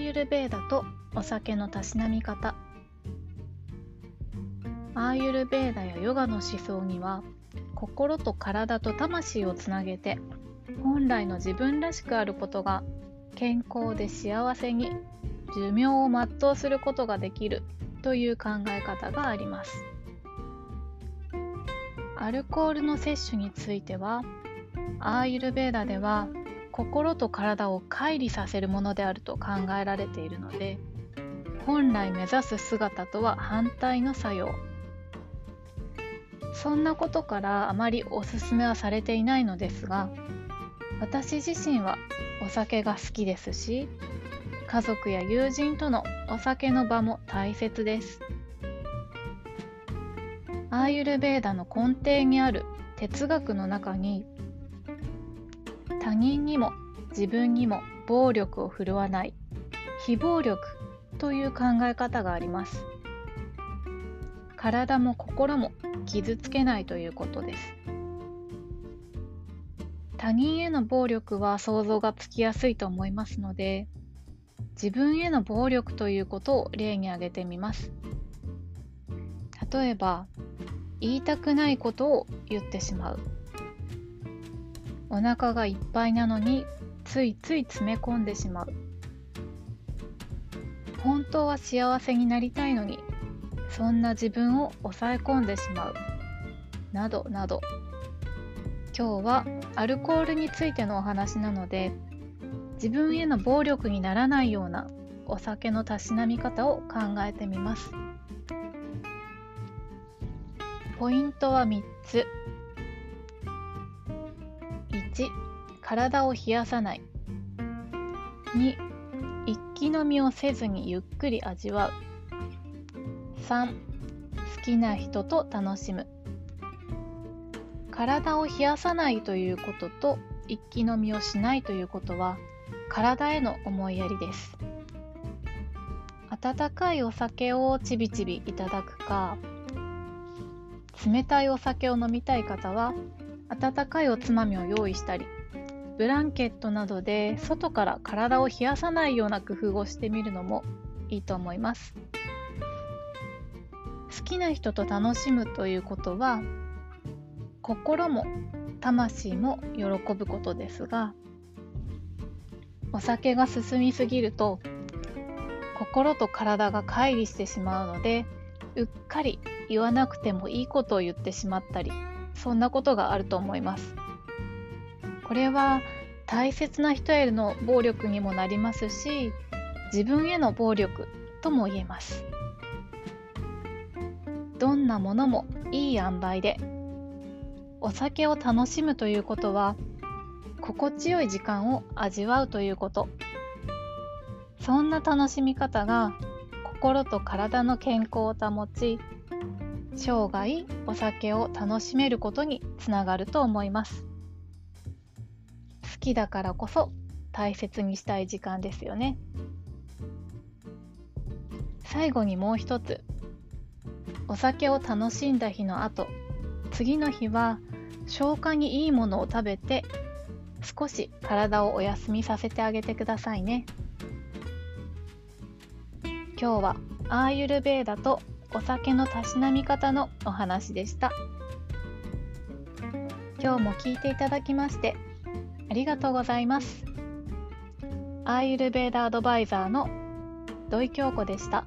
ベーダとお酒のたしなみ方。アーユルベーダやヨガの思想には心と体と魂をつなげて本来の自分らしくあることが健康で幸せに寿命を全うすることができるという考え方があります。アルコールの摂取についてはアーユルベーダでは心と体を乖離させるものであると考えられているので本来目指す姿とは反対の作用。そんなことからあまりおすすめはされていないのですが私自身はお酒が好きですし家族や友人とのお酒の場も大切です。アーユルベーダの根底にある哲学の中に他人にも自分にも暴力を振るわない非暴力という考え方があります。体も心も傷つけないということです。他人への暴力は想像がつきやすいと思いますので自分への暴力ということを例に挙げてみます。例えば言いたくないことを言ってしまう。お腹がいっぱいなのについつい詰め込んでしまう。本当は幸せになりたいのにそんな自分を抑え込んでしまう。などなど。今日はアルコールについてのお話なので自分への暴力にならないようなお酒のたしなみ方を考えてみます。ポイントは3つ。1体を冷やさない。2一気飲みをせずにゆっくり味わう。3好きな人と楽しむ。体を冷やさないということと一気飲みをしないということは体への思いやりです。温かいお酒をちびちびいただくか冷たいお酒を飲みたい方は温かいおつまみを用意したりブランケットなどで外から体を冷やさないような工夫をしてみるのもいいと思います。好きな人と楽しむということは心も魂も喜ぶことですがお酒が進みすぎると心と体が乖離してしまうのでうっかり言わなくてもいいことを言ってしまったりそんなことがあると思います。これは大切な人への暴力にもなりますし自分への暴力とも言えます。どんなものもいい塩梅でお酒を楽しむということは心地よい時間を味わうということ。そんな楽しみ方が心と体の健康を保ち生涯お酒を楽しめることにつながると思います。好きだからこそ大切にしたい時間ですよね。最後にもう一つ。お酒を楽しんだ日の後次の日は消化にいいものを食べて少し体をお休みさせてあげてくださいね。今日はアーユルベーダとお酒のたしなみ方のお話でした今日も聞いていただきましてありがとうございますアーユルベーダアドバイザーの土井京子でした。